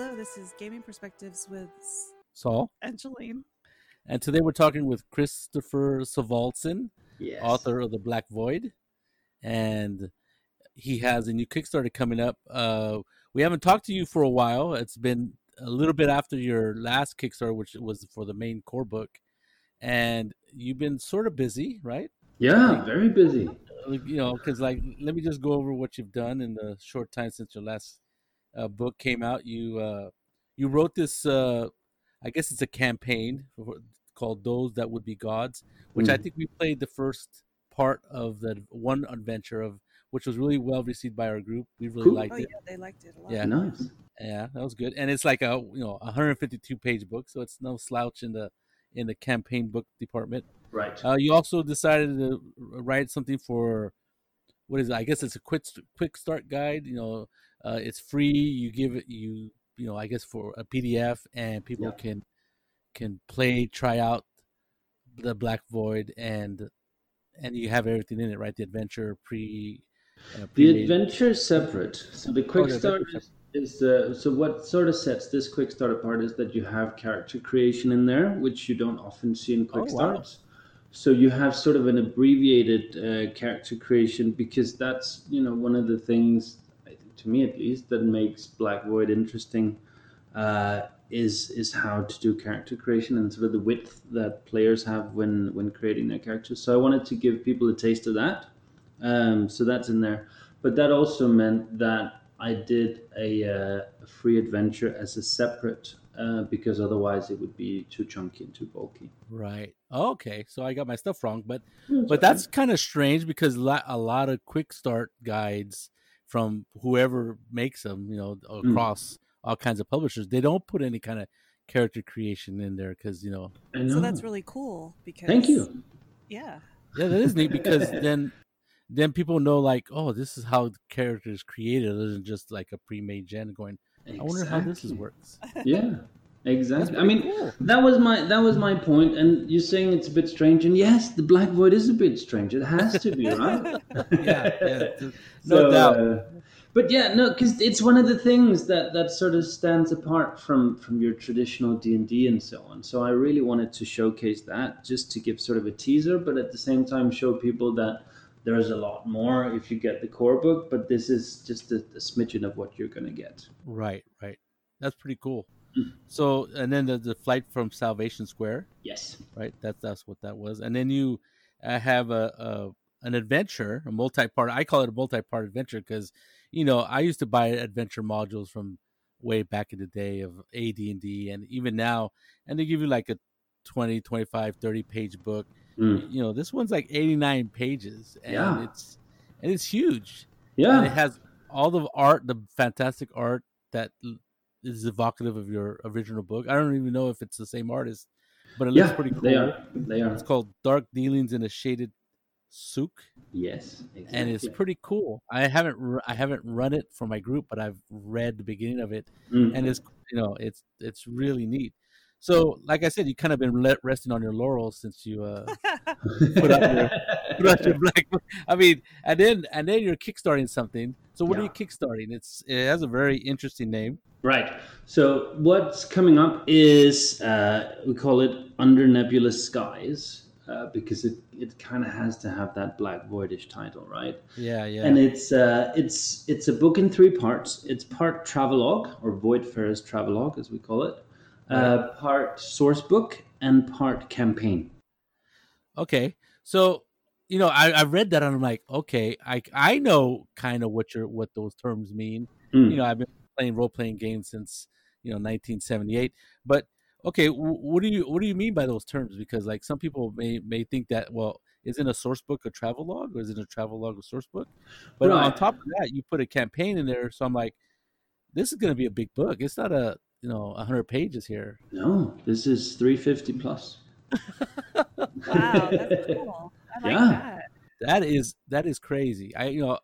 Hello, this is Gaming Perspectives with Saul. Angeline. And today we're talking with Christopher Thorvaldsen, Yes. author of The Black Void. And he has a new Kickstarter coming up. Uh, we haven't talked to you for a while. It's been a little bit after your last Kickstarter, which was for the main core book. And you've been sort of busy, right? Yeah, very busy. you know, because like, let me just go over what you've done in the short time since your last uh, book came out. You uh, you wrote this, uh, I guess it's a campaign called "Those That Would Be Gods," which I Mm. think we played the first part of the one adventure of, which was really well received by our group. We really Cool. liked Oh it. yeah, they liked it a lot. Yeah. Nice. Yeah, that was good, and it's like a you know 152 page book, so it's no slouch in the in the campaign book department. Right. Uh, you also decided to write something for what is it? I guess it's a quick quick start guide. You know, uh, it's free. You give it you you know I guess for a PDF, and people Yeah. can can play, try out the Black Void, and and you have everything in it, right? The adventure pre. Uh, the adventure is separate. So the quick the start is, is uh, so what sort of sets this quick start apart is that you have character creation in there, which you don't often see in quick Oh, wow. starts. So you have sort of an abbreviated uh, character creation because that's you know one of the things, to me at least, that makes Black Void interesting. Uh, is is how to do character creation and sort of the width that players have when when creating their characters. So I wanted to give people a taste of that. Um, so that's in there. But that also meant that I did a, uh, a free adventure as a separate uh, because otherwise it would be too chunky and too bulky. Right. Okay. So I got my stuff wrong, but It's but okay. that's kind of strange because lo- a lot of quick start guides from whoever makes them, you know, Hmm. across all kinds of publishers, they don't put any kind of character creation in there because you know, I know. So that's really cool because Thank you. Yeah. yeah, that is neat because then then people know like, oh, this is how the character is created, It isn't just like a pre-made gen. Going, I wonder how this is works. Yeah, That's exactly. I mean, cool. that was my that was my point. And you're saying it's a bit strange, and yes, the Black Void is a bit strange. It has to be, right? yeah, yeah, th- no doubt. uh, but yeah, no, because it's one of the things that that sort of stands apart from from your traditional D and D and so on. So I really wanted to showcase that, just to give sort of a teaser, but at the same time show people that there's a lot more if you get the core book. But this is just a, a smidgen of what you're gonna get. Right, right. That's pretty cool. Mm. So, and then the, the flight from Salvation Square. Yes. right? That's that's what that was. And then you uh, have a, a an adventure, a multi-part. I call it a multi-part adventure because you know I used to buy adventure modules from way back in the day of AD&D and even now and they give you like a 20 25 30 page book Mm. you know this one's like 89 pages and Yeah. it's and it's huge and it has all the art the fantastic art that is evocative of your original book i don't even know if it's the same artist but it looks pretty cool They are. They are. it's called Dark Dealings in a Shaded Souk, Yes. Exactly. and it's pretty cool. I haven't I haven't run it for my group, but I've read the beginning of it, Mm. and it's you know it's it's really neat. So, like I said, you kind of been resting on your laurels since you uh, put up your your black. book. I mean, and then and then you're kickstarting something. So, what are you Yeah. kickstarting? It's it has a very interesting name. Right. So what's coming up is uh, we call it Under Nebulous Skies uh, because it, it kind of has to have that black voidish title, right? Yeah, yeah. And it's uh, it's it's a book in three parts. It's part travelogue or Voidfarer's travelogue, as we call it, uh, part source book, and part campaign. Okay, so you know, I, I read that and I'm like, okay, I I know kind of what your what those terms mean. Mm. You know, I've been playing role playing games since you know 1978. But okay, wh- what do you what do you mean by those terms? Because like some people may may think that well, isn't a source book a travel log or is it a travel log a source book? But on top of that, you put a campaign in there, so I'm like, this is going to be a big book. It's not a you know 100 pages here. No, this is 350 plus. Wow, that's cool. I like Yeah. that. That is that is crazy. I you know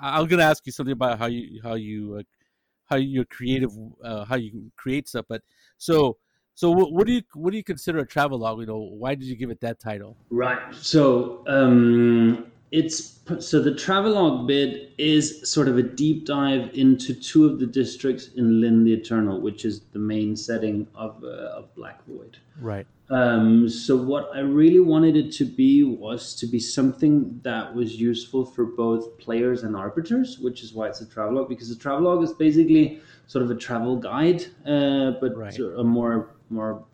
I- I'm gonna ask you something about how you how you uh, how you're creative uh, how you create stuff. But so so what, what do you what do you consider a travel log? You know why did you give it that title? Right. So um, it's so the travelogue bit is sort of a deep dive into two of the districts in Lyn the Eternal, which is the main setting of uh, of Black Void. Right. Um, so what I really wanted it to be was to be something that was useful for both players and arbiters, which is why it's a travelogue because a travelogue is basically sort of a travel guide, uh, but Right. a more more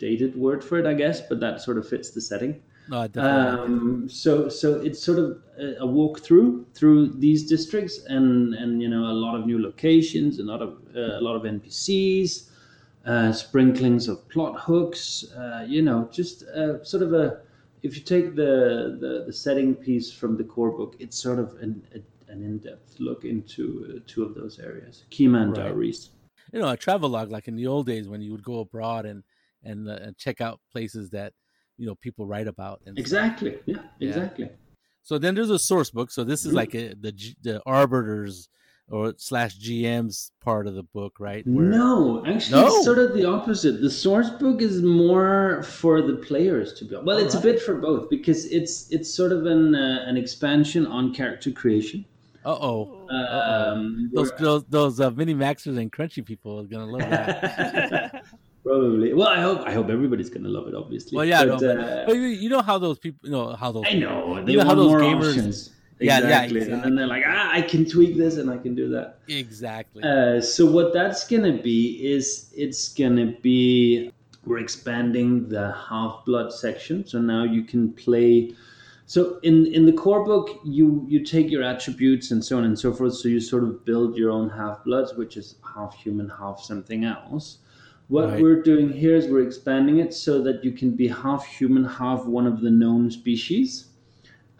dated word for it, I guess. But that sort of fits the setting. No. Um, so so it's sort of a, a walk through through these districts and and you know a lot of new locations, a lot of uh, a lot of NPCs, uh, sprinklings of plot hooks. Uh, you know, just uh, sort of a if you take the, the the setting piece from the core book, it's sort of an a, an in depth look into uh, two of those areas, Kima and Right. You know, a travelogue like in the old days when you would go abroad and and, uh, and check out places that you know people write about. And stuff. Exactly. Yeah. Yeah. Exactly. So then there's a source book. So this is Mhm. like a, the the arbiters or slash GM's part of the book, right? No, actually, No? it's sort of the opposite. The source book is more for the players to be. Well, it's a bit for both because it's it's sort of an uh, an expansion on character creation. Uh oh. Um, Those those those uh, mini maxers and crunchy people are gonna love that. Probably. Well, I hope I hope everybody's gonna love it. Obviously. well, yeah, But, no, uh, but you know how those people, you know how those. I know they You know want more gamers- options. Yeah, yeah, exactly. And then they're like, ah, I can tweak this and I can do that. Exactly. Uh, so what that's gonna be is it's gonna be we're expanding the half blood section. So now you can play. So in in the core book, you you take your attributes and so on and so forth. So you sort of build your own half bloods, which is half human, half something else. What Right. we're doing here is we're expanding it so that you can be half human, half one of the known species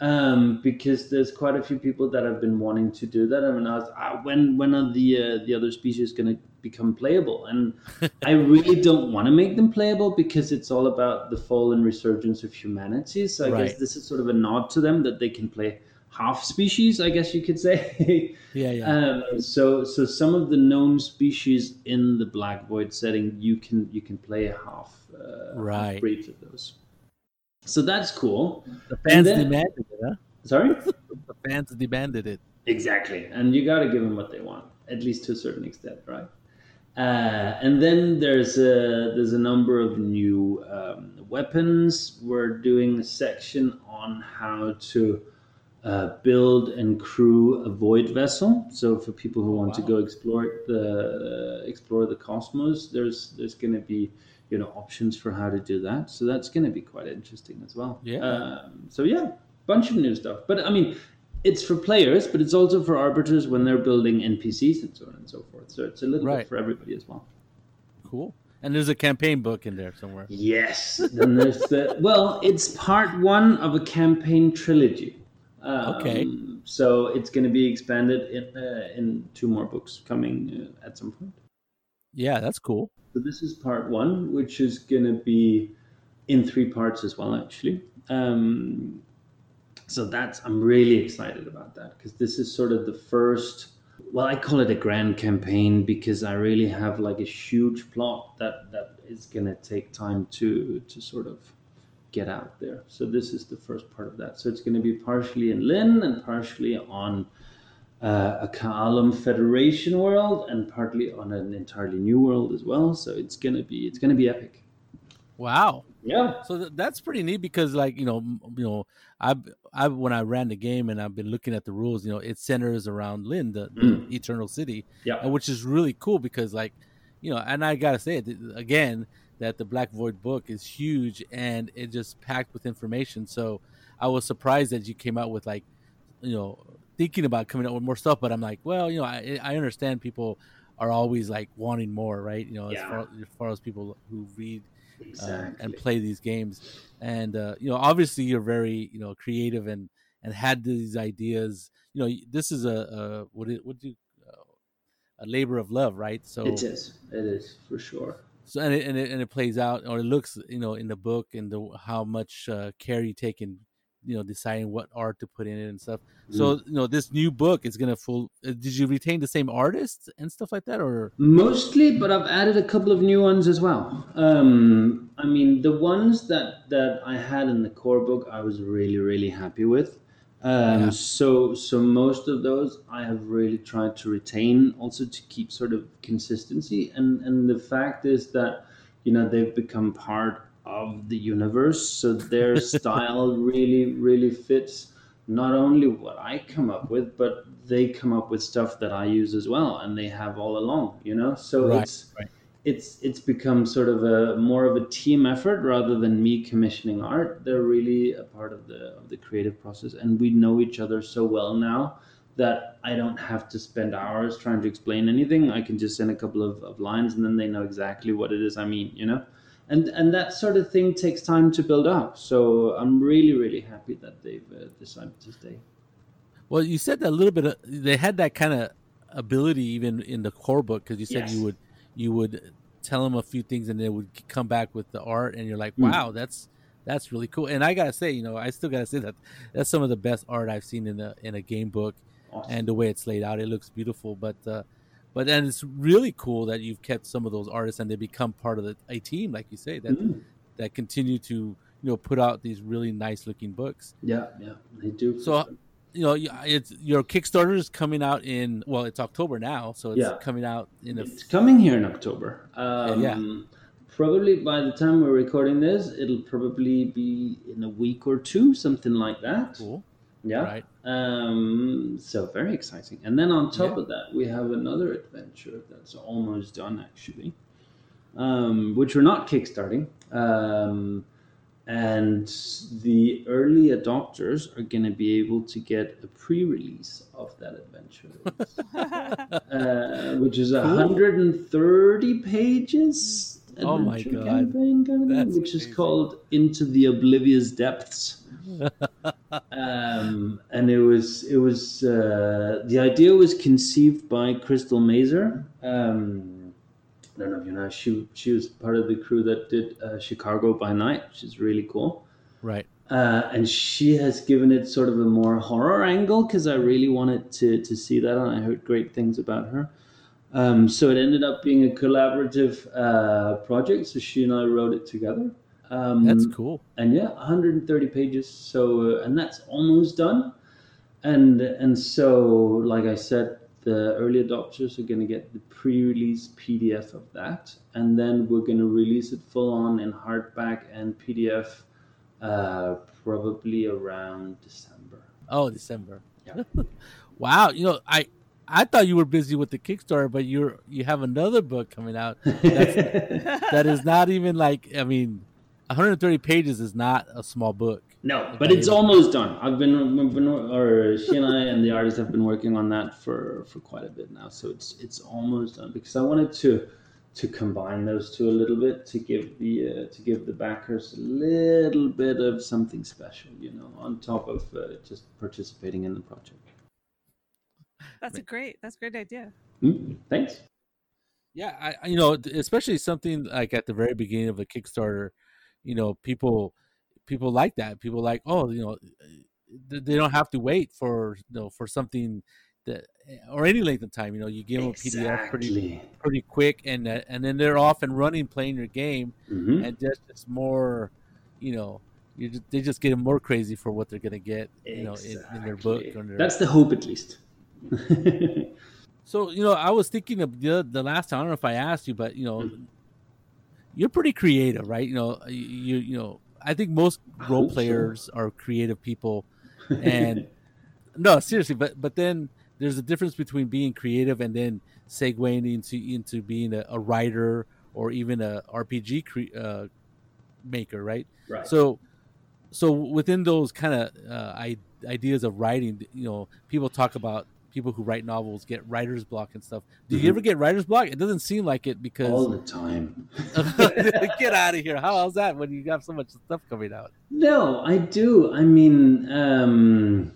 um, because there's quite a few people that have been wanting to do that. I mean, I was, ah, when when are the uh, the other species going to become playable? And I really don't want to make them playable because it's all about the fall and resurgence of humanity. So I Right. guess this is sort of a nod to them that they can play half species. I guess you could say. yeah, yeah. Um, so so some of the known species in the Black Void setting, you can you can play half uh, Right. half breeds of those. So that's cool. the fans then- demanded it, huh? Sorry. The fans demanded it. Exactly, and you got to give them what they want, at least to a certain extent, right? Uh, and then there's a there's a number of new um, weapons. We're doing a section on how to uh, build and crew a void vessel. So for people who want to Wow. go explore the explore the cosmos, there's there's going to be you know options for how to do that. So that's going to be quite interesting as well. Yeah. Um, so yeah, bunch of new stuff. But I mean, it's for players, but it's also for arbiters when they're building NPCs and so on and so forth. So it's a little Right. bit for everybody as well. Cool. And there's a campaign book in there somewhere. Yes. Then there's the well, it's part one of a campaign trilogy. Um, Okay. So it's going to be expanded in uh, in two more books coming uh, at some point. Yeah, that's cool. So this is part one, which is going to be in three parts as well, actually. Um, so that's I'm really excited about that because this is sort of the first. Well, I call it a grand campaign because I really have like a huge plot that that is going to take time to to sort of get out there. So this is the first part of that. So it's going to be partially in Lynn and partially on uh, a Kaalum Federation world and partly on an entirely new world as well. So it's gonna be it's gonna be epic. Wow. Yeah. So th- that's pretty neat because, like you know, you know, I, I when I ran the game and I've been looking at the rules, you know, it centers around Lynn, the, the Mm. Eternal City, Yeah. which is really cool because, like, you know, and I gotta say it again that the Black Void book is huge and it just packed with information. So I was surprised that you came out with like, you know, thinking about coming out with more stuff. But I'm like, well, you know, I I understand people are always like wanting more, right? You know, Yeah. as, far, as far as people who read uh, and play these games. And uh, you know, obviously, you're very you know creative and and had these ideas. You know, this is a, a what it, what do you, uh, a labor of love, right? So it is. It is for sure. So and it, and it and it plays out, or it looks you know in the book and the how much uh, care you take in you know deciding what art to put in it and stuff. So Mm. you know, this new book is gonna full. Uh, did you retain the same artists and stuff like that, or Mostly, but I've added a couple of new ones as well. Um, I mean, the ones that that I had in the core book, I was really really happy with. Um, Yeah. So so most of those I have really tried to retain, also to keep sort of consistency. And and the fact is that you know they've become part of the universe, so their style really really fits not only what I come up with, but they come up with stuff that I use as well, and they have all along. You know, so Right, it's right. It's it's become sort of a more of a team effort rather than me commissioning art. They're really a part of the of the creative process, and we know each other so well now that I don't have to spend hours trying to explain anything. I can just send a couple of, of lines, and then they know exactly what it is I mean. You know. And, and that sort of thing takes time to build up. So I'm really, really happy that they've uh, decided to stay. Well, you said that a little bit. Of, they had that kind of ability even in the core book because you said Yes. you would you would tell them a few things and they would come back with the art, and you're like, Mm. wow, that's that's really cool. And I gotta say, you know, I still gotta say that that's some of the best art I've seen in a in a game book, Awesome. and the way it's laid out, it looks beautiful. But uh, but then it's really cool that you've kept some of those artists and they become part of the, a team, like you say, that Mm. that continue to you know put out these really nice looking books. Yeah, yeah, they do. So, sure. You know, it's your Kickstarter is coming out in well, it's October now, so it's Yeah. coming out in a It's coming here in October. Um, Yeah. Probably by the time we're recording this, it'll probably be in a week or two, something like that. cool, Yeah. right? Um, so very exciting. And then on top Yeah. of that, we have another adventure that's almost done actually, um, which we're not kickstarting. Um, and the early adopters are going to be able to get a pre-release of that adventure, uh, which is 130 pages. Oh my adventure God. campaign kind of thing, That's which is called Into the Oblivious Depths um, and it was it was uh, the idea was conceived by Crystal Mazer. Um, I don't know if you know she she was part of the crew that did uh, Chicago by Night, which is really cool. Right. Uh, and she has given it sort of a more horror angle because I really wanted to to see that, and I heard great things about her. Um, so it ended up being a collaborative uh, project. So she and I wrote it together. Um, That's cool. and yeah 130 pages so uh, and that's almost done and and so like i said the early adopters are going to get the pre-release pdf of that and then we're going to release it full on in hardback and pdf uh, probably around december Oh, December. Yeah. wow. You know, I I thought you were busy with the Kickstarter, but you're you have another book coming out that is not even like I mean, 130 pages is not a small book. No but it's almost done. I've been, we've been or she and i and the artist have been working on that for for quite a bit now. So it's it's almost done because i wanted to to combine those two a little bit to give the uh, to give the backers a little bit of something special you know on top of uh, just participating in the project. That's a great. That's a great idea. Mm, thanks. Yeah, I I- you know, especially something like at the very beginning of a Kickstarter, you know, people people like that. People like, oh, you know, they don't have to wait for you know for something that or any length of time. You know, you give them a PDF pretty pretty quick, and uh, and then they're off and running playing your game, Mhm. and just it's more, you know, you just, they just get more crazy for what they're gonna get, you know, in, in their book. Exactly. Their, that's the hope at least So you know, I was thinking of the the last time. I don't know if I asked you, but you know, Mhm. you're pretty creative, right? You know, you, you know, I think most role hope so. players are creative people, and no, seriously. But but then there's a difference between being creative and then segueing into into being a, a writer or even a RPG cre- uh, maker, right? right So, so within those kind of uh, ideas of writing, you know, people talk about people who write novels get writer's block and stuff. Do you Mhm. ever get writer's block? It doesn't seem like it because all the time get out of here. How is that when you got so much stuff coming out? No, I do. I mean, um,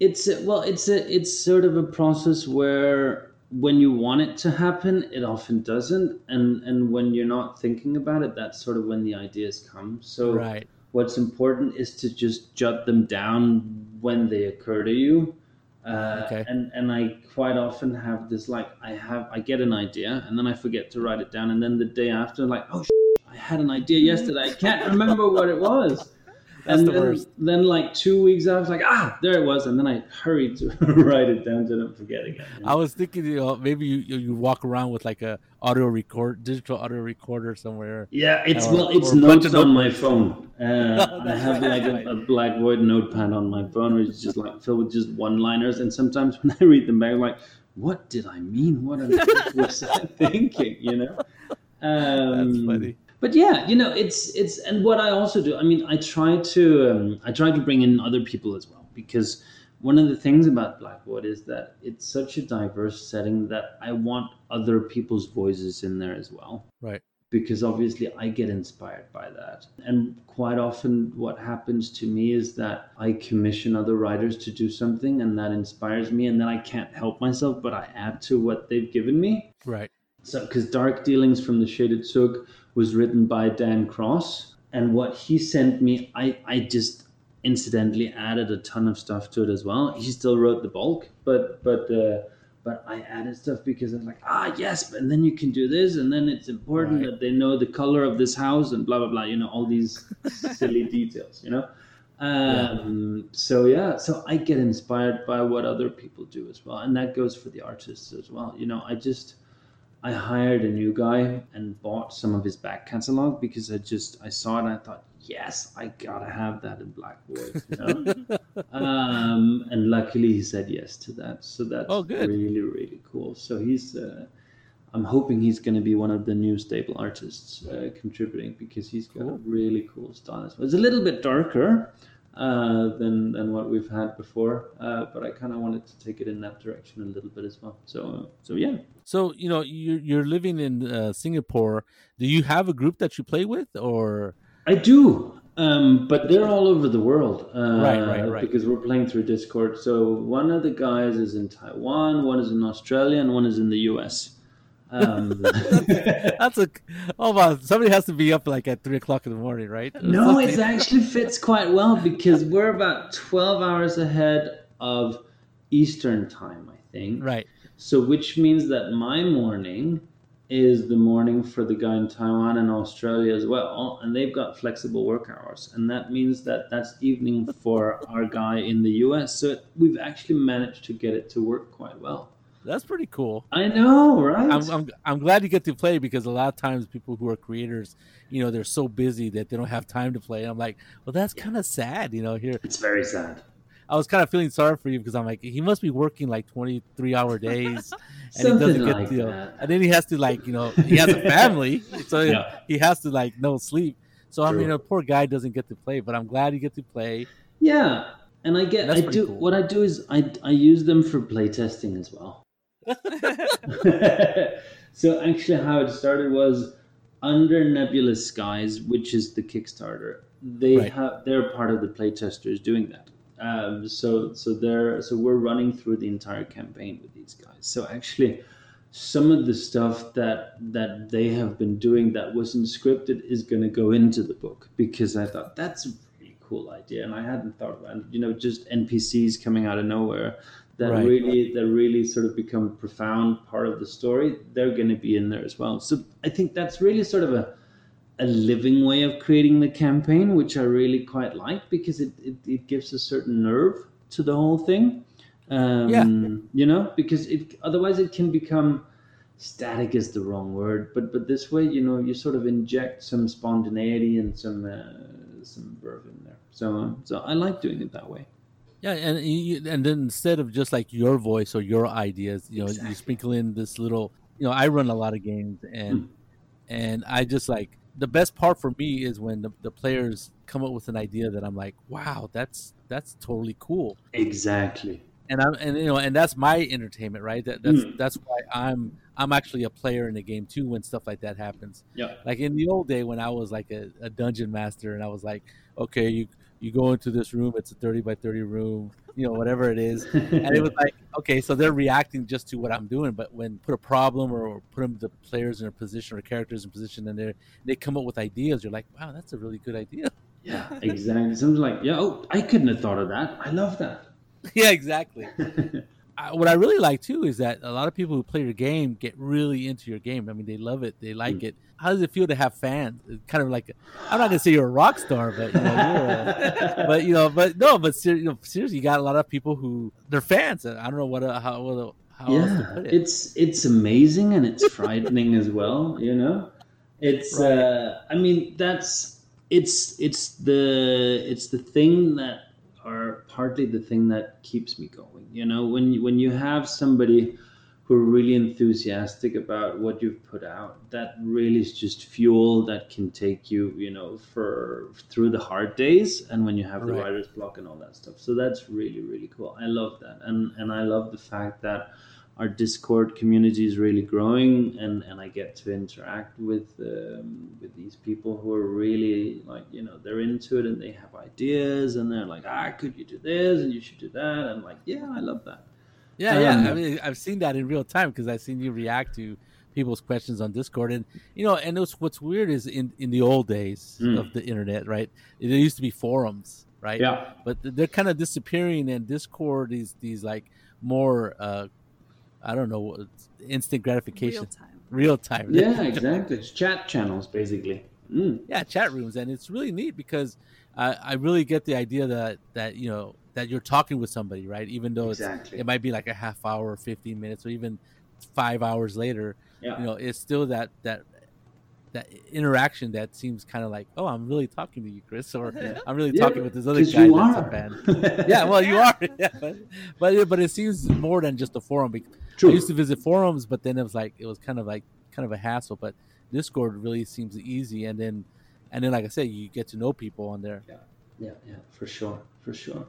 it's a, well, it's a it's sort of a process where when you want it to happen, it often doesn't, and and when you're not thinking about it, that's sort of when the ideas come. So Right. what's important is to just jot them down when they occur to you. Uh, Okay. And and I quite often have this like I have I get an idea and then I forget to write it down. And then the day after like oh sh- I had an idea yesterday. I can't remember what it was That's and the then, worst. then like two weeks I was like, ah, there it was, and then I hurried to write it down to not forget again. I was thinking, you know, maybe you you you walk around with like a audio record, digital audio recorder somewhere. Yeah, it's Or- well, it's or a bunch notes on my phone. Uh, I have right, like a, right. a black void notepad on my phone, which is just like filled with just one-liners. And sometimes when I read them back, I'm like, "What did I mean? What was I thinking?" You know. Um, That's funny. But yeah, you know, it's it's and what I also do. I mean, I try to um, I try to bring in other people as well because one of the things about Black Void is that it's such a diverse setting that I want other people's voices in there as well Right. because obviously I get inspired by that. And quite often, what happens to me is that I commission other writers to do something, and that inspires me, and then I can't help myself, but I add to what they've given me. Right. So, because Dark Dealings from the Shaded Souk was written by Dan Cross, and what he sent me, I, I just incidentally added a ton of stuff to it as well. He still wrote the bulk, but but uh, but I added stuff because I was like, ah, yes, and then you can do this, and then it's important Right. that they know the color of this house and blah blah blah. You know, all these silly details. You know. Um, So yeah, so I get inspired by what other people do as well, and that goes for the artists as well. You know, I just I hired a new guy and bought some of his back catalog because I just I saw it and I thought, yes, I gotta have that in Black Void. You know? um, and luckily he said yes to that, so that's Oh, good. really really cool. So he's. Uh, I'm hoping he's going to be one of the new stable artists uh, contributing because he's got a Cool. really cool style. as well. It's a little bit darker uh, than than what we've had before, uh, but I kind of wanted to take it in that direction a little bit as well. So so yeah. So you know you're you're living in uh, Singapore. Do you have a group that you play with, or I do, um, but they're all over the world. Uh, Right, right, right. Because we're playing through Discord. So one of the guys is in Taiwan, one is in Australia, and one is in the US. Um, that's a oh wow? Somebody has to be up like at three o'clock in the morning, right? no, it actually fits quite well because we're about 12 hours ahead of Eastern time, I think. right. So, which means that my morning is the morning for the guy in Taiwan and Australia as well, and they've got flexible work hours, and that means that that's evening for our guy in the US. So we've actually managed to get it to work quite well. That's pretty cool. I know, right? I'm, I'm I'm glad you get to play because a lot of times people who are creators, you know, they're so busy that they don't have time to play. I'm like, well, that's kind of sad, you know. Here, it's very sad. I was kind of feeling sorry for you because I'm like, he must be working like 23 hour days, and he doesn't get like you know, and then he has to like, you know, he has a family, so Yeah. he has to like no sleep. So I mean, a poor guy doesn't get to play, but I'm glad you get to play. Yeah, and I get, That's I do. cool. What I do is I I use them for playtesting as well. so actually, how it started was under Nebulous Skies, which is the Kickstarter. They Right. have they're part of the playtesters doing that. Um, so so they're so we're running through the entire campaign with these guys. So actually, some of the stuff that that they have been doing that wasn't scripted is going to go into the book because I thought that's a really cool idea, and I hadn't thought about it. You know, just NPCs coming out of nowhere that Right. really that really sort of become a profound part of the story. They're going to be in there as well. So I think that's really sort of a a living way of creating the campaign, which I really quite like because it, it, it gives a certain nerve to the whole thing. Um, Yeah. You know, because it otherwise it can become static is the wrong word, but but this way, you know, you sort of inject some spontaneity and some uh, some verve in there. So uh, so I like doing it that way. Yeah, and you, and then instead of just like your voice or your ideas, you know, Exactly. you sprinkle in this little. You know, I run a lot of games, and Hmm. and I just like the best part for me is when the, the players come up with an idea that I'm like, wow, that's that's totally cool, Exactly. and I'm and you know, and that's my entertainment, right? That that's Mm. that's why I'm I'm actually a player in the game too when stuff like that happens. Yeah. Like in the old day when I was like a, a dungeon master and I was like, okay, you you go into this room, it's a thirty by thirty room, you know, whatever it is, and it was like, okay, so they're reacting just to what I'm doing, but when put a problem or, or put them the players in a position or characters in position, and they they come up with ideas, you're like, wow, that's a really good idea. yeah, exactly. Something like, yeah, oh, I couldn't have thought of that. I love that. yeah, exactly. I, what I really like too is that a lot of people who play your game get really into your game. I mean, they love it, they like Mm. it. How does it feel to have fans? It's kind of like I'm not gonna say you're a rock star, but you know, a, but you know, but no, but ser- you know, seriously, you got a lot of people who they're fans. I don't know what uh, how what, how else to yeah, put it. it's it's amazing and it's frightening as well. You know, it's. Right. Uh, I mean, that's it's it's the it's the thing that are partly the thing that keeps me going. You know, when you, when you have somebody who are really enthusiastic about what you've put out, that really is just fuel that can take you, you know, for through the hard days and when you have the writer's block and all that stuff. So that's really really cool. I love that, and and I love the fact that our Discord community is really growing, and, and I get to interact with um, with these people who are really like you know they're into it and they have ideas and they're like ah could you do this and you should do that and like yeah I love that Yeah, yeah. I Um, mean, I've seen that in real time because I've seen you react to people's questions on Discord, and you know, and what's what's weird is in in the old days Mm. of the internet, right? There used to be forums, right? yeah But they're kind of disappearing, and Discord these these like more, uh I don't know, instant gratification, Real time. real time. yeah exactly. It's chat channels basically. Mm. yeah chat rooms and it's really neat because I, I really get the idea that that you know that you're talking with somebody right? Even though it's exactly. it might be like a half hour or 15 minutes or even five hours later yeah. you know it's still that that that interaction that seems kind of like oh i'm really talking to you chris or i'm really Yeah, talking with this other guy you that's a fan. Yeah well you are. Yeah, but, but it- but it seems more than just a forum because True. I used to visit forums, but then it was like it was kind of like kind of a hassle. But Discord really seems easy, and then and then like I said, you get to know people on there. yeah yeah yeah, for sure for sure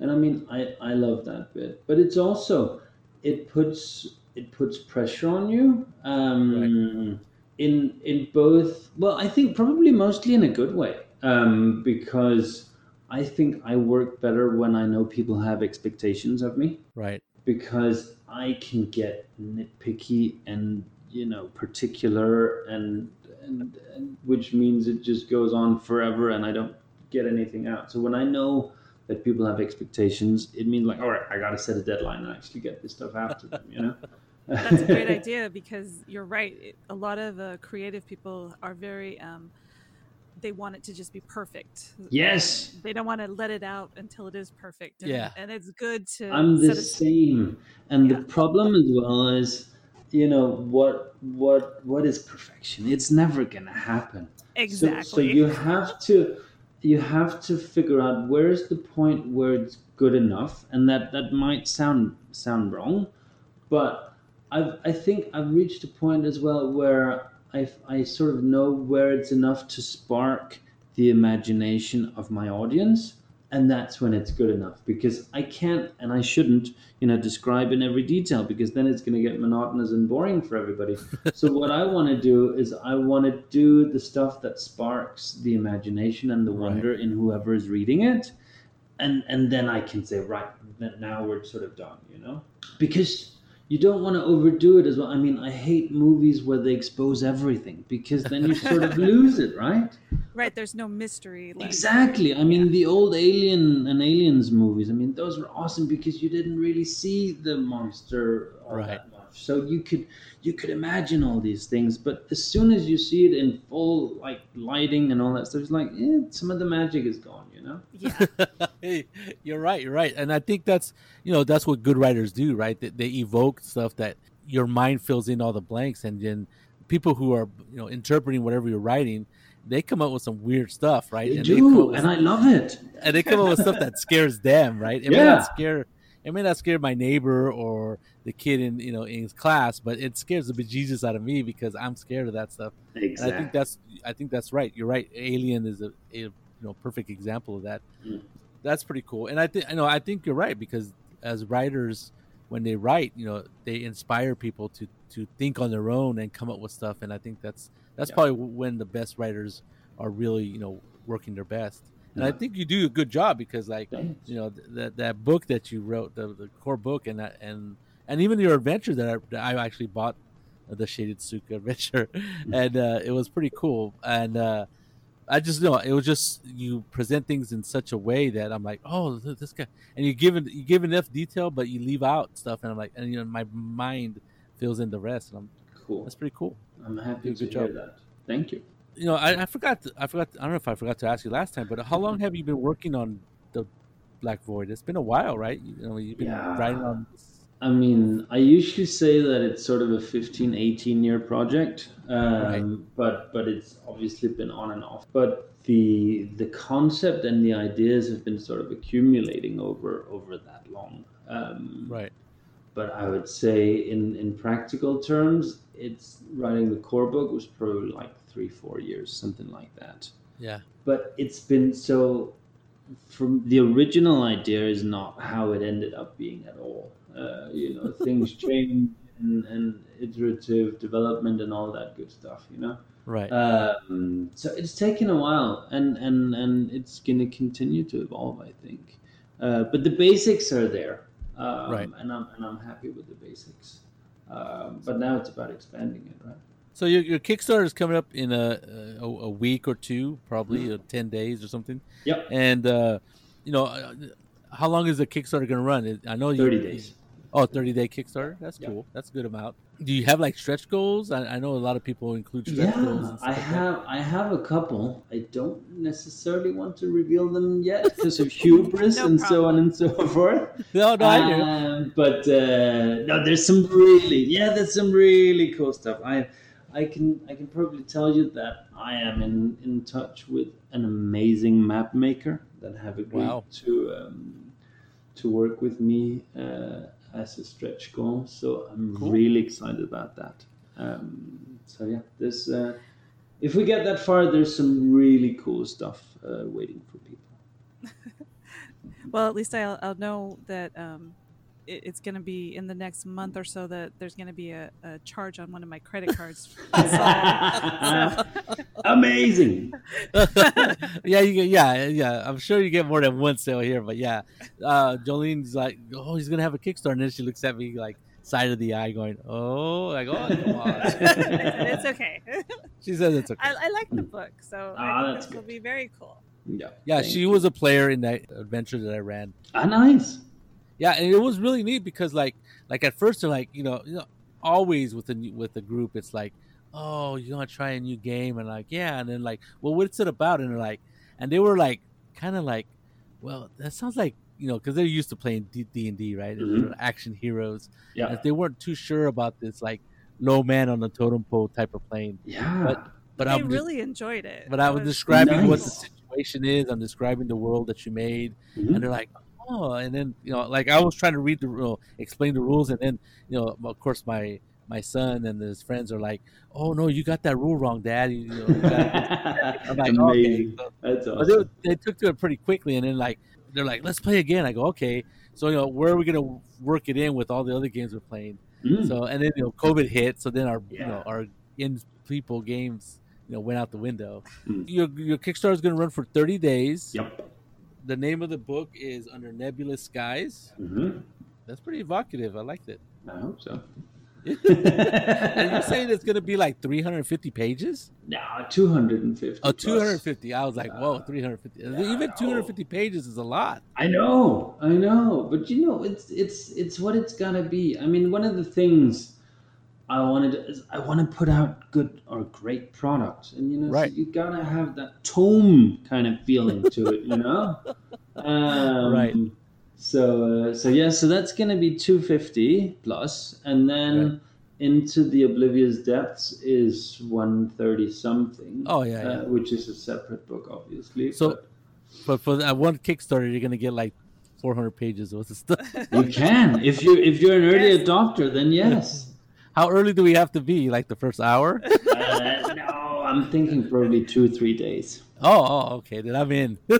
and i mean i i love that bit but it's also it puts it puts pressure on you um in in both well i think probably mostly in a good way um because i think i work better when i know people have expectations of me Right. because I can get nitpicky and you know particular and, and and which means it just goes on forever and I don't get anything out. So when I know that people have expectations, it means like all right, I got to set a deadline and actually get this stuff out to them. You know. That's a great idea because you're right. It, a lot of uh, creative people are very, um, they want it to just be perfect. Yes. They don't want to let it out until it is perfect. And, Yeah. And it's good to. I'm the set same. And Yeah. the problem as well is, you know, what what what is perfection? It's never gonna happen. So- Exactly. So, you have to you have to figure out where is the point where it's good enough, and that that might sound sound wrong, but I've I think I've reached a point as well where I I sort of know where it's enough to spark the imagination of my audience. And that's when it's good enough because I can't and I shouldn't, you know, describe in every detail because then it's going to get monotonous and boring for everybody so what I want to do is I want to do the stuff that sparks the imagination and the Right. wonder in whoever is reading it, and and then I can say right that now we're sort of done, you know, because you don't want to overdo it as well. I mean, I hate movies where they expose everything because then you sort of lose it, right? right. There's no mystery. left. Exactly. I mean, the old Alien and Aliens movies. I mean, those were awesome because you didn't really see the monster all Right. that much, so you could you could imagine all these things. But as soon as you see it in full like lighting and all that stuff, it's like, eh, some of the magic is gone. You know? Yeah. Hey, you're right. You're right, and I think that's you know that's what good writers do, right? They, they evoke stuff that your mind fills in all the blanks, and then people who are you know interpreting whatever you're writing, they come up with some weird stuff, right? They and do, with and I love it. and they come up with stuff that scares them, right? It may Yeah. not scare it may not scare my neighbor or the kid in you know in his class, but it scares the bejesus out of me because I'm scared of that stuff. And Exactly. I think that's I think that's right. You're right. Alien is a, a you know perfect example of that. Mm. That's pretty cool. And I think I know I think you're right because as writers when they write, you know, they inspire people to to think on their own and come up with stuff and I think that's that's Yeah. probably when the best writers are really, you know, working their best. And I think you do a good job because like Thanks. you know th- that that book that you wrote the, the core book and that and and even your adventure that I, that I actually bought uh, the shaded suka adventure and uh, it was pretty cool and uh, I just know it was just you present things in such a way that I'm like, oh, this guy, and you give it, you give enough detail, but you leave out stuff, and I'm like, and you know, my mind fills in the rest, and I'm Cool. that's pretty cool. I'm happy to job. hear that. Thank you. You know, I, I forgot, to, I forgot, I don't know if I forgot to ask you last time, but how long have you been working on the Black Void? It's been a while, right? You know, you've been Yeah. writing on. This. I mean, I usually say that it's sort of a 15, 18 year project, um, Right. but but it's obviously been on and off. But the the concept and the ideas have been sort of accumulating over over that long. Um, Right. But I would say, in in practical terms, it's writing the core book was probably like three, four years, something like that. Yeah. But it's been so. From the original idea is not how it ended up being at all. Uh, you know, things change and, and iterative development and all that good stuff. You know. Right. Um, so it's taken a while, and and and it's going to continue to evolve, I think. Uh, but the basics are there, um, Right. And I'm and I'm happy with the basics. Um, but now it's about expanding it, right? So your, your Kickstarter is coming up in a, a a week or two, probably or ten days or something. Yep. And uh, you know, uh, how long is the Kickstarter going to run? I know you, Thirty days. Oh, 30 day Kickstarter. That's Yeah. cool. That's a good amount. Do you have like stretch goals? I, I know a lot of people include stretch goals. Yeah, stuff I like have I have a couple. I don't necessarily want to reveal them yet because of hubris No and so on and so forth. No, no, I. Um, but uh, no, there's some really yeah, there's some really cool stuff. I I can I can probably tell you that I am in in touch with an amazing map maker that have agreed Wow. to um, to work with me uh, as a stretch goal. So I'm Cool. really excited about that. Um, so yeah, there's uh, if we get that far, there's some really cool stuff uh, waiting for people. Well, at least I'll, I'll know that um, it, it's going to be in the next month or so that there's going to be a, a charge on one of my credit cards. So- Amazing. yeah, you get, yeah, yeah. I'm sure you get more than one sale here, but yeah. Uh, Jolene's like, oh, he's gonna have a Kickstarter, and then she looks at me like side of the eye, going, oh, like, oh, come on. it's okay. she says it's okay. I, I like the book, so Ah, I think that's this will be very cool. Yeah. Yeah, thank she you. was a player in that adventure that I ran. Ah, nice. Yeah, and it was really neat because like like at first they're like you know you know always with the with the group it's like oh you want to try a new game and like yeah and then like well what's it about and they're like and they were like kind of like well that sounds like you know because they're used to playing D and D right And Mhm. they're action heroes Yeah. and they weren't too sure about this like low man on the totem pole type of playing Yeah. But- but I I'm just- really enjoyed it. but I It was describing what the situation is I'm describing the world that you made Mhm. and they're like, oh, and then you know, like I was trying to read the rule, explain the rules, and then you know, of course, my my son and his friends are like, oh no, you got that rule wrong, Dad. You, know, you I'm like, okay. Amazing. So- That's awesome. they, they took to it pretty quickly, and then like they're like, let's play again. I go, okay. So you know, where are we gonna work it in with all the other games we're playing? Mm. So and then you know, COVID hit, so then our you know our in people games you know went out the window. Mm. Your your Kickstarter is gonna run for 30 days. Yep. The name of the book is Under Nebulous Skies. hmm That's pretty evocative. I liked it. I hope so. And you're saying it's going to be like 350 pages? no, 250. Oh, plus. 250. I was like, whoa, Uh, 350. yeah, Even no. 250 pages is a lot. I know, I know, but you know, it's it's it's what it's gotta be. I mean, one of the things I wanted I want to put out good or great products, and you know, so Right. you gotta have that tome kind of feeling to it, you know. Um, Right. So uh, so yeah, so that's gonna be two fifty plus, and then. Right. Into the Oblivious Depths is 130 something. Oh, yeah, yeah. Uh, which is a separate book, obviously. So- but- But for that one Kickstarter, you're going to get like 400 pages worth of stuff. You can if you if you're an early Yes. adopter, then yes. How early do we have to be? Like the first hour? uh, no, I'm thinking probably two three days. Oh, oh okay. Then I'm in.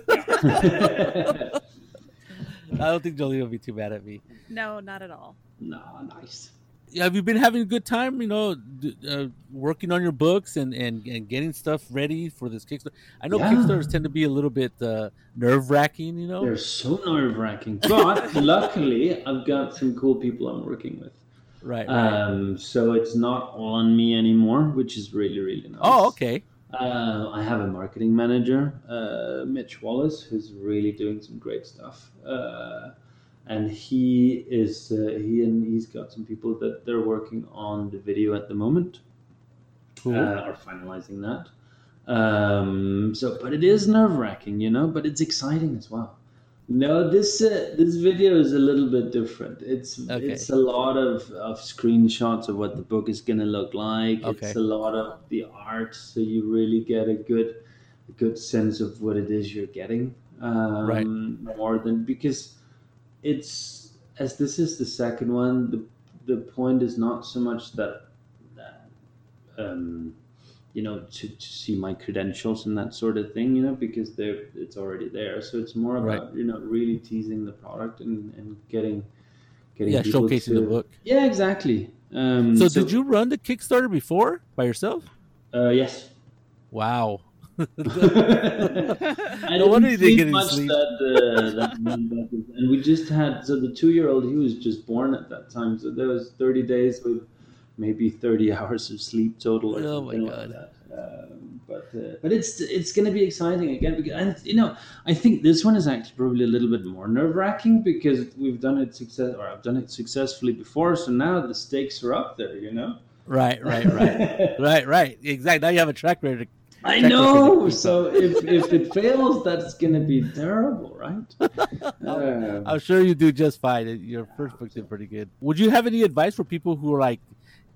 I don't think Jolie will be too mad at me. No, not at all. no, nice. have you been having a good time you know uh, working on your books and, and, and getting stuff ready for this kickstarter i know Yeah. kickstarters tend to be a little bit uh, nerve-wracking you know They're so nerve wracking, but luckily I've got some cool people I'm working with. Right, right. Um, so it's not all on me anymore, which is really really nice. oh okay Uh, I have a marketing manager, uh, Mitch Wallace, who's really doing some great stuff. Uh, and he is uh, he and he's got some people that they're working on the video at the moment. Cool. Uh, are finalizing that. Um, so, but it is nerve wracking, you know. But it's exciting as well. No, this uh, this video is a little bit different. It's Okay. it's a lot of, of screenshots of what the book is gonna look like. Okay. It's a lot of the art, so you really get a good a good sense of what it is you're getting. Um, Right. More than because it's as this is the second one. The the point is not so much that that um, you know to, to see my credentials and that sort of thing you know because they're it's already there so it's more Right. about you know really teasing the product and, and getting getting Yeah, showcasing the book. yeah exactly um, So, did you run the Kickstarter before by yourself? uh, yes Wow. I No wonder you didn't sleep get much sleep. That, uh, that, that, and we just had so the two-year-old he was just born at that time, so there was 30 days with maybe 30 hours of sleep total or Oh my something God. like that. Um, but uh, but it's it's going to be exciting again because and you know I think this one is actually probably a little bit more nerve-wracking because we've done it success or I've done it successfully before, so now the stakes are up there, you know. Right, right, right, right, right. Exactly. Now you have a track record. I know. So if, if it fails, that's gonna be terrible, right? Uh, I'm sure you do just fine. Your first book did pretty good. Would you have any advice for people who are like,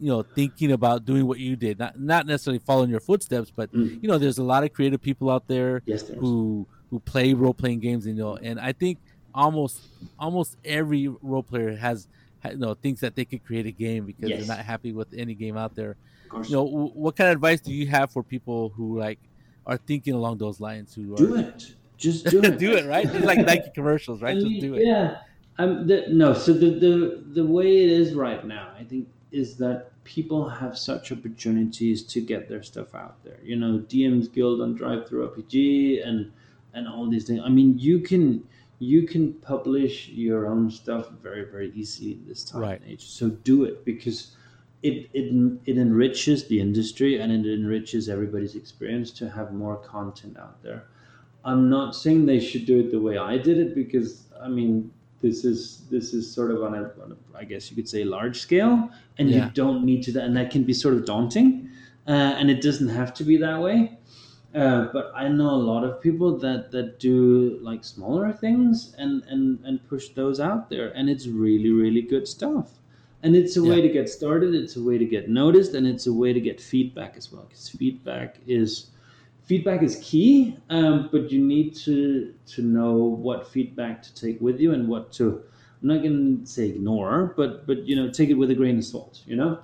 you know, thinking about doing what you did? Not not necessarily following your footsteps, but Mm. you know, there's a lot of creative people out there yes, who who play role playing games, you know, and I think almost almost every role player has you know thinks that they could create a game because Yes. they're not happy with any game out there. Of course. You know, w- what kind of advice do you have for people who like are thinking along those lines? Who are, do it. Just do it. do it, right? It's like Nike commercials, right? I Just do it. Yeah. Um, the, no, so the, the the way it is right now, I think, is that people have such opportunities to get their stuff out there. You know, DM's Guild on DriveThruRPG and and all these things. I mean, you can you can publish your own stuff very very easily in this time Right. and age. So do it because it, it it enriches the industry and it enriches everybody's experience to have more content out there. I'm not saying they should do it the way I did it because I mean this is this is sort of on a, on a I guess you could say large scale, and Yeah. you don't need to, that, and that can be sort of daunting, uh, and it doesn't have to be that way. Uh, but I know a lot of people that that do like smaller things and and and push those out there, and it's really really good stuff. And it's a way to get started. It's a way to get noticed, and it's a way to get feedback as well. Because feedback is feedback is key, um, but you need to to know what feedback to take with you and what to. I'm not going to say ignore, but but you know, take it with a grain of salt. You know.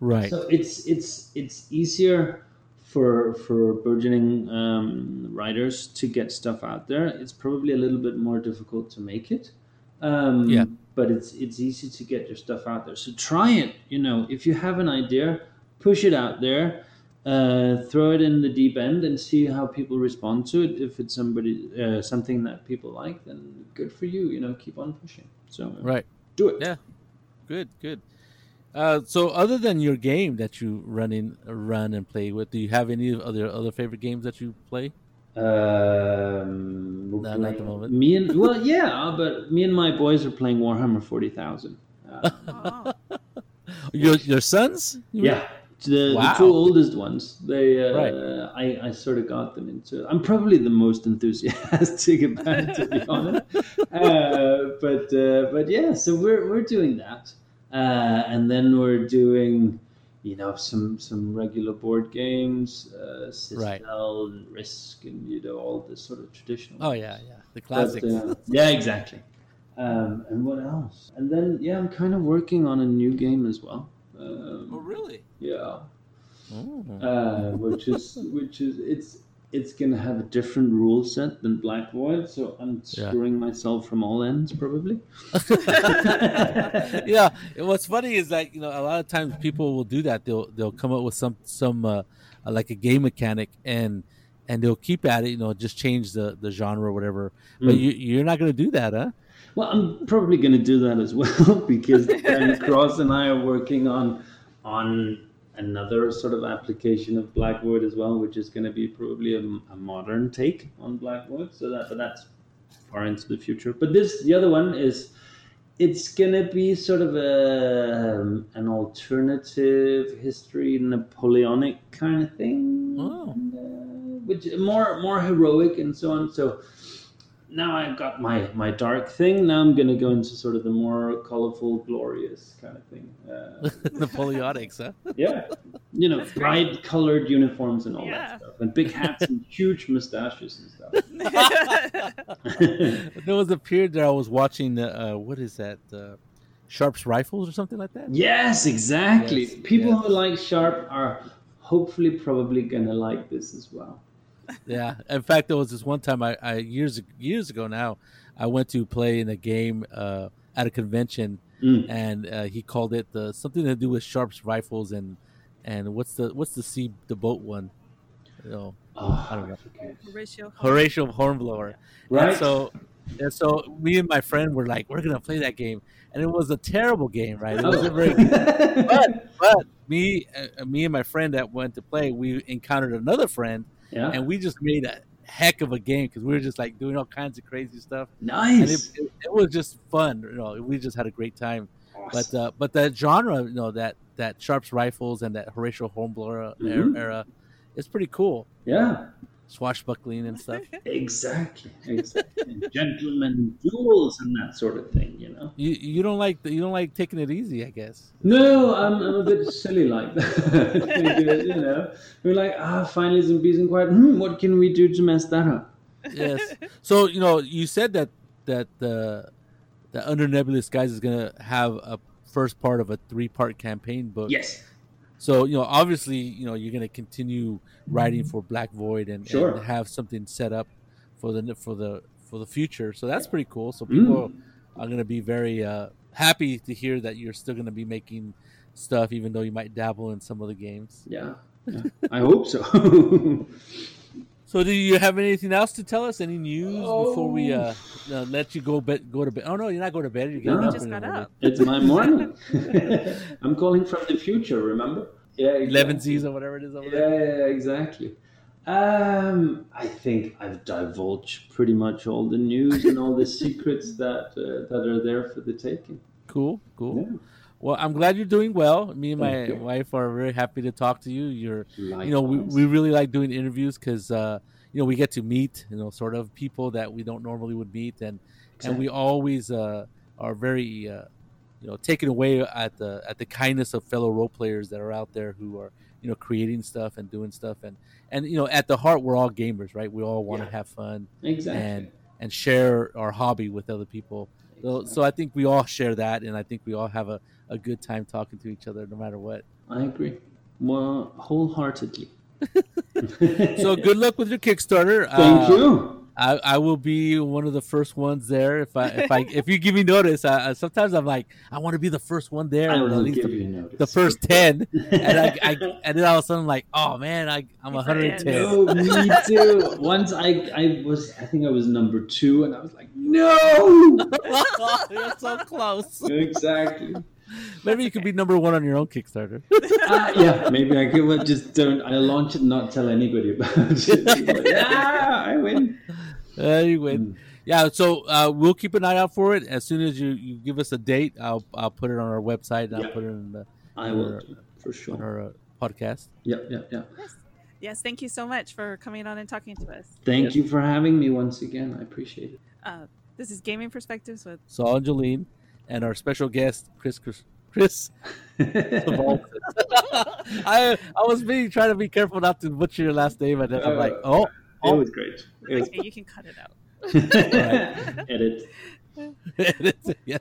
Right. So it's it's it's easier for for burgeoning um, writers to get stuff out there. It's probably a little bit more difficult to make it. Um, Yeah. But it's it's easy to get your stuff out there. So try it. You know, if you have an idea, push it out there. Uh, throw it in the deep end and see how people respond to it. If it's somebody uh, something that people like, then good for you. You know, keep on pushing. So right. do it. Yeah. Good. Good. Uh, so, other than your game that you run in, run and play with, do you have any other other favorite games that you play? Um, we're No, not at the moment. Me and well, yeah, but me and my boys are playing Warhammer Forty Thousand. Uh, Oh, Your your sons? You mean? The, Wow. the two oldest ones. They, uh, Right. I, I sort of got them into. I'm probably the most enthusiastic about it, to be honest. Uh, but uh, but yeah, so we're we're doing that, uh, and then we're doing. You know some some regular board games, uh, Right. Sistel and Risk, and you know all the sort of traditional. Oh ones. yeah, yeah. The But, classics. uh, yeah, exactly. Um, and what else? And then yeah, I'm kind of working on a new game as well. Um, really? yeah, Oh. uh, which is which is it's it's gonna have a different rule set than Black Void, so I'm Yeah. screwing myself from all ends probably. yeah. and What's funny is that you know a lot of times people will do that. They'll they'll come up with some some uh, uh, like a game mechanic and and they'll keep at it. You know, just change the the genre or whatever. But Mm. you you're not gonna do that, huh? Well, I'm probably going to do that as well because Dan Cross and I are working on on another sort of application of Black Void as well, which is going to be probably a, a modern take on Black Void. So that, but that's far into the future. But this, the other one is, it's gonna be sort of a um, an alternative history, Napoleonic kind of thing, Oh. and, uh, which more more heroic and so on. So now I've got my my dark thing. Now I'm gonna go into sort of the more colorful, glorious kind of thing. Uh, Napoleonics, huh? yeah, you know, bright colored uniforms and all Yeah. that stuff, and big hats and huge mustaches and stuff. there was a period that I was watching. Uh, what is that? Uh, Sharpe's rifles or something like that. Yes, exactly. Yes, People yes. who like Sharpe are hopefully probably gonna like this as well. Yeah. In fact, there was this one time I, I years years ago now, I went to play in a game uh, at a convention, Mm. and uh, he called it the something to do with Sharpe's rifles and and what's the what's the sea the boat one, you know, Oh, I don't know. forget. Horatio. Horatio Hornblower. Right? And so and so me and my friend were like, we're gonna play that game, and it was a terrible game, right? It wasn't very but but me uh, me and my friend that went to play, we encountered another friend, yeah. and we just made a heck of a game because we were just like doing all kinds of crazy stuff, and it, nice. it, it was just fun. You know, we just had a great time. But uh, but that genre, you know, that that Sharpe's rifles and that Horatio Hornblower Mhm. era, it's pretty cool. yeah, Swashbuckling and stuff. exactly. Exactly. Gentlemen duels and that sort of thing, you know. You you don't like you don't like taking it easy, I guess. No, I'm, I'm a bit silly like that. you know, we're like, ah, finally some peace and quiet. Hmm, what can we do to mess that up? Yes. So you know, you said that that the the Under Nebulous Skies is gonna have a first part of a three part campaign book. Yes. So you know, obviously, you know, you're gonna continue writing for Black Void and, Sure. and have something set up for the for the for the future. So that's pretty cool. So people Mm. are gonna be very uh, happy to hear that you're still gonna be making stuff, even though you might dabble in some of the games. Yeah. yeah. I hope so. So, do you have anything else to tell us? Any news before we uh, Oh. uh, let you go bed, go to bed? Oh no, you're not going to bed. You're getting No. up Just got up. It's my morning. I'm calling from the future, remember? Yeah, Eleven exactly. Z's or whatever it is over Yeah, there. yeah, exactly. Um, I think I've divulged pretty much all the news and all the secrets that uh, that are there for the taking. Cool, cool. Yeah. Well, I'm glad you're doing well. Me and my wife are very happy to talk to you. You're, you know, we, we really like doing interviews because, uh, you know, we get to meet, you know, sort of people that we don't normally would meet, and and we always uh, are very, uh, you know, taken away at the at the kindness of fellow role players that are out there who are, you know, creating stuff and doing stuff, and and you know, at the heart, we're all gamers, right? We all want to Yeah. have fun exactly. and and share our hobby with other people. So, so I think we all share that, and I think we all have a, a good time talking to each other, no matter what. I agree, more wholeheartedly. So good luck with your Kickstarter. Thank Uh, you. I, I will be one of the first ones there. If I if I if you give me notice, I, I- sometimes I'm like I want to be the first one there, I will give the, you notice. the first ten, and I, I and then all of a sudden I'm like, oh man, I I'm He's 110. No, me too. Once I I was I think I was number two, and I was like, no. You're so close. exactly. Maybe you could be number one on your own Kickstarter. Uh, yeah, maybe I could well, just don't. I launch it, not tell anybody about it. yeah, I win. Anyway, Mm. yeah. So uh, we'll keep an eye out for it. As soon as you, you give us a date, I'll I'll put it on our website. And I'll put it in the, I will do, for on sure. our uh, podcast. Yeah, yeah, yeah. Yes. Yes, thank you so much for coming on and talking to us. Thank Yes. you for having me once again. I appreciate it. Uh, this is Gaming Perspectives with Saul and Jolene, and our special guest Chris Chris. Chris I I was being trying to be careful not to butcher your last name, and then I'm like, uh, oh, It oh. was great. It was okay, you can cut it out. Edit. Edit. yes.